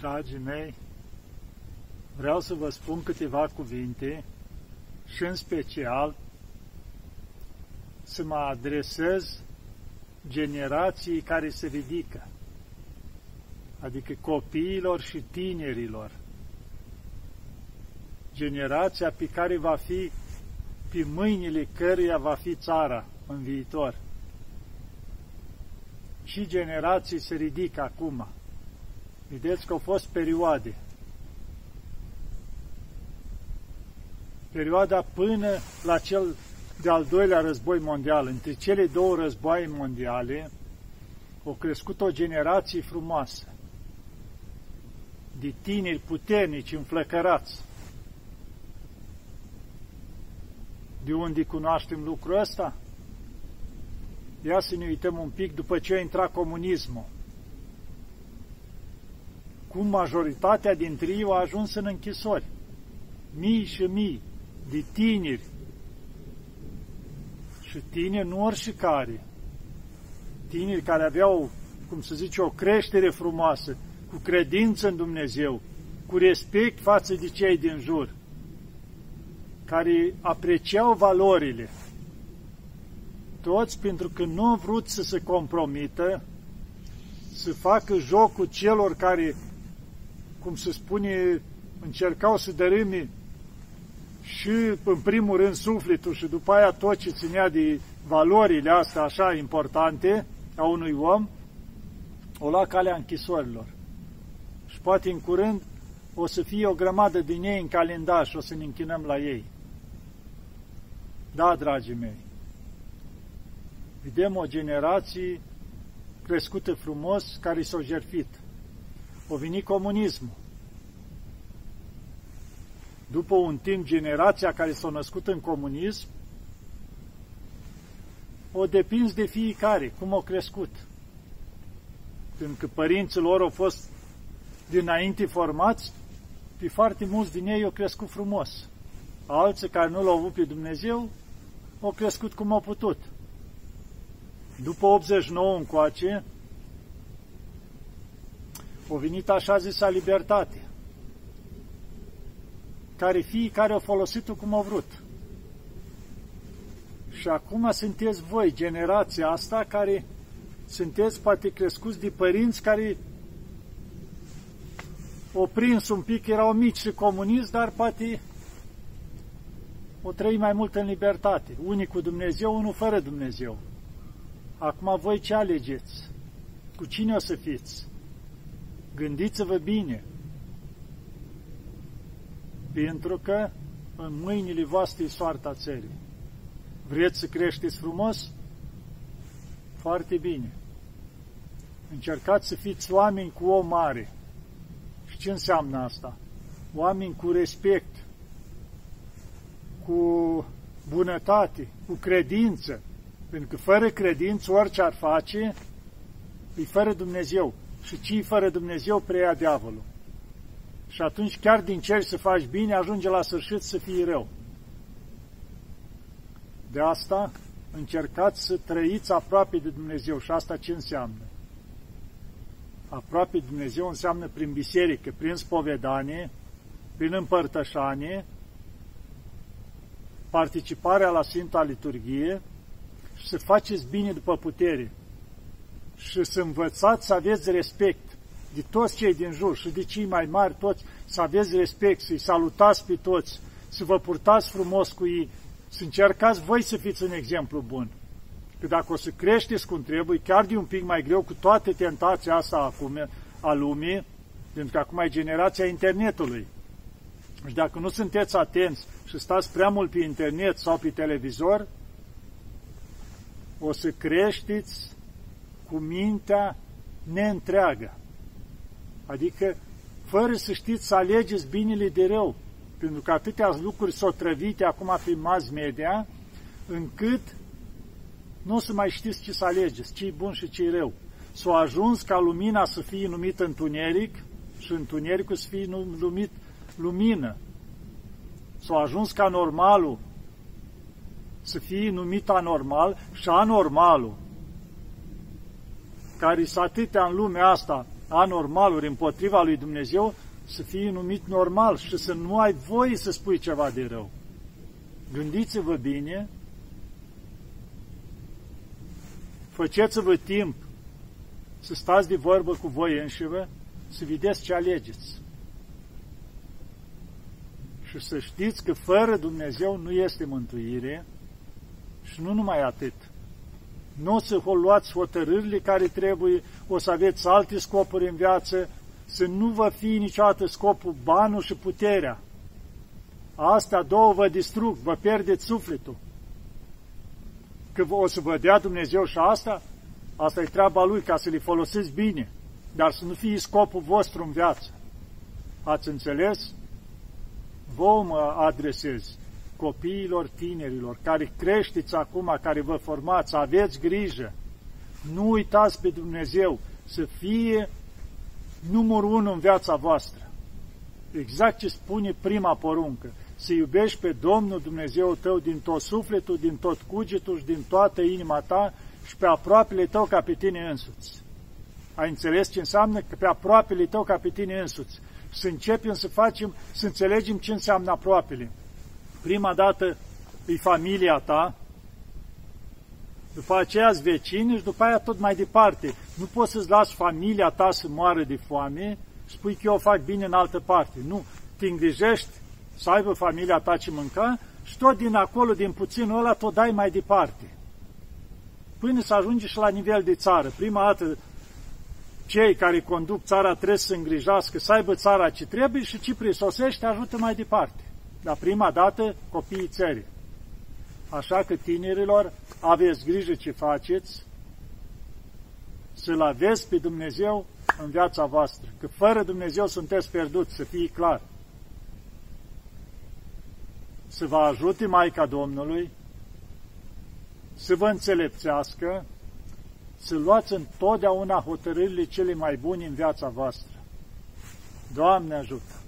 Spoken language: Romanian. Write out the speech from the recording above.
Dragii mei, vreau să vă spun câteva cuvinte și în special să mă adresez generației care se ridică, adică copiilor și tinerilor. Generația pe care va fi, pe mâinile căruia va fi țara în viitor. Și generații se ridică acum. Vedeți că au fost perioade. Perioada până la cel de-al doilea război mondial. Între cele două războaie mondiale au crescut o generație frumoasă de tineri puternici, înflăcărați. De unde cunoaștem lucrul ăsta? Ia să ne uităm un pic după ce a intrat comunismul. Cum majoritatea dintre ei au ajuns în închisori. Mii și mii de tineri. Și tineri nu oricare. Tineri care aveau, cum să zice, o creștere frumoasă, cu credință în Dumnezeu, cu respect față de cei din jur, care apreciau valorile, toți pentru că nu au vrut să se compromită, să facă jocul celor care, cum se spune, încercau să dărâme și, în primul rând, sufletul și după aia tot ce ținea de valorile astea așa importante a unui om, o lua calea închisorilor. Și poate în curând o să fie o grămadă din ei în calendar și o să ne închinăm la ei. Da, dragii mei, vedem o generație crescută frumos care s-au jertfit. O venit comunismul. După un timp, generația care s-a născut în comunism o depins de fiecare, cum au crescut. Pentru că părinții lor au fost dinainte formați, pe foarte mulți din ei au crescut frumos. Alții care nu l-au avut pe Dumnezeu, au crescut cum au putut. După 89 încoace, o venit așa zisa libertate, care fiecare a folosit-o cum a vrut. Și acum sunteți voi, generația asta, care sunteți poate crescuți de părinți care o prins un pic, erau mici și comuniști, dar poate o trăi mai mult în libertate. Unii cu Dumnezeu, unul fără Dumnezeu. Acum voi ce alegeți? Cu cine o să fiți? Gândiți-vă bine. Pentru că în mâinile voastre e soarta țării. Vreți să creșteți frumos? Foarte bine. Încercați să fiți oameni cu o mare. Și ce înseamnă asta? Oameni cu respect, cu bunătate, cu credință, pentru că fără credință, orice ar face, e fără Dumnezeu. Și ce fără Dumnezeu preia diavolul. Și atunci chiar din cer să faci bine, ajunge la sfârșit să fii rău. De asta încercați să trăiți aproape de Dumnezeu. Și asta ce înseamnă? Aproape de Dumnezeu înseamnă prin biserică, prin spovedanie, prin împărtășanie, participarea la Sfânta Liturghie, și să faceți bine după putere și să învățați să aveți respect de toți cei din jur și de cei mai mari, toți, să aveți respect, să-i salutați pe toți, să vă purtați frumos cu ei, să încercați voi să fiți un exemplu bun. Că dacă o să creșteți cum trebuie, chiar de un pic mai greu cu toate tentația asta acum a lumii, pentru că acum e generația internetului. Și dacă nu sunteți atenți și stați prea mult pe internet sau pe televizor, o să creșteți cu mintea neîntreagă. Adică, fără să știți să alegeți binele de rău, pentru că atâtea lucruri s-au trăvite acum prin mass media, încât nu o să mai știți ce să alegeți, ce e bun și ce e rău. S-a ajuns ca lumina să fie numită întuneric și întunericul să fie numit lumină. S-a ajuns ca normalul să fie numit anormal și anormalul, care sunt atâtea în lumea asta, anormaluri împotriva lui Dumnezeu, să fii numit normal și să nu ai voie să spui ceva de rău. Gândiți-vă bine, făceți-vă timp să stați de vorbă cu voi înșivă, să vedeți ce alegeți. Și să știți că fără Dumnezeu nu este mântuire și nu numai atât. Nu o să luați hotărârile care trebuie, o să aveți alte scopuri în viață, să nu vă fie niciodată scopul banul și puterea. Astea două vă distrug, vă pierdeți sufletul. Că o să vă dea Dumnezeu și asta, asta e treaba Lui, ca să le folosiți bine, dar să nu fie scopul vostru în viață. Ați înțeles? Vă mă adresez copiilor, tinerilor, care creșteți acum, care vă formați, aveți grijă. Nu uitați pe Dumnezeu să fie numărul unu în viața voastră. Exact ce spune prima poruncă. Să iubești pe Domnul Dumnezeu tău din tot sufletul, din tot cugetul și din toată inima ta și pe aproapele tău ca pe tine însuți. Ai înțeles ce înseamnă? Că pe aproapele tău ca pe tine însuți. Să începem să facem, să înțelegem ce înseamnă aproapele. Prima dată e familia ta, după aceea vecini și după aia tot mai departe. Nu poți să-ți lași familia ta să moară de foame, spui că eu o fac bine în altă parte. Nu, te îngrijești să aibă familia ta ce mânca și tot din acolo, din puținul ăla, tot dai mai departe. Până să ajungi și la nivel de țară. Prima dată, cei care conduc țara trebuie să se îngrijească, să aibă țara ce trebuie și ce prisosește, ajută mai departe. Dar prima dată, copiii țării. Așa că, tinerilor, aveți grijă ce faceți, să-L aveți pe Dumnezeu în viața voastră. Că fără Dumnezeu sunteți pierduți, să fie clar. Să vă ajute Maica Domnului, să vă înțelepțească, să luați întotdeauna hotărârile cele mai bune în viața voastră. Doamne ajută!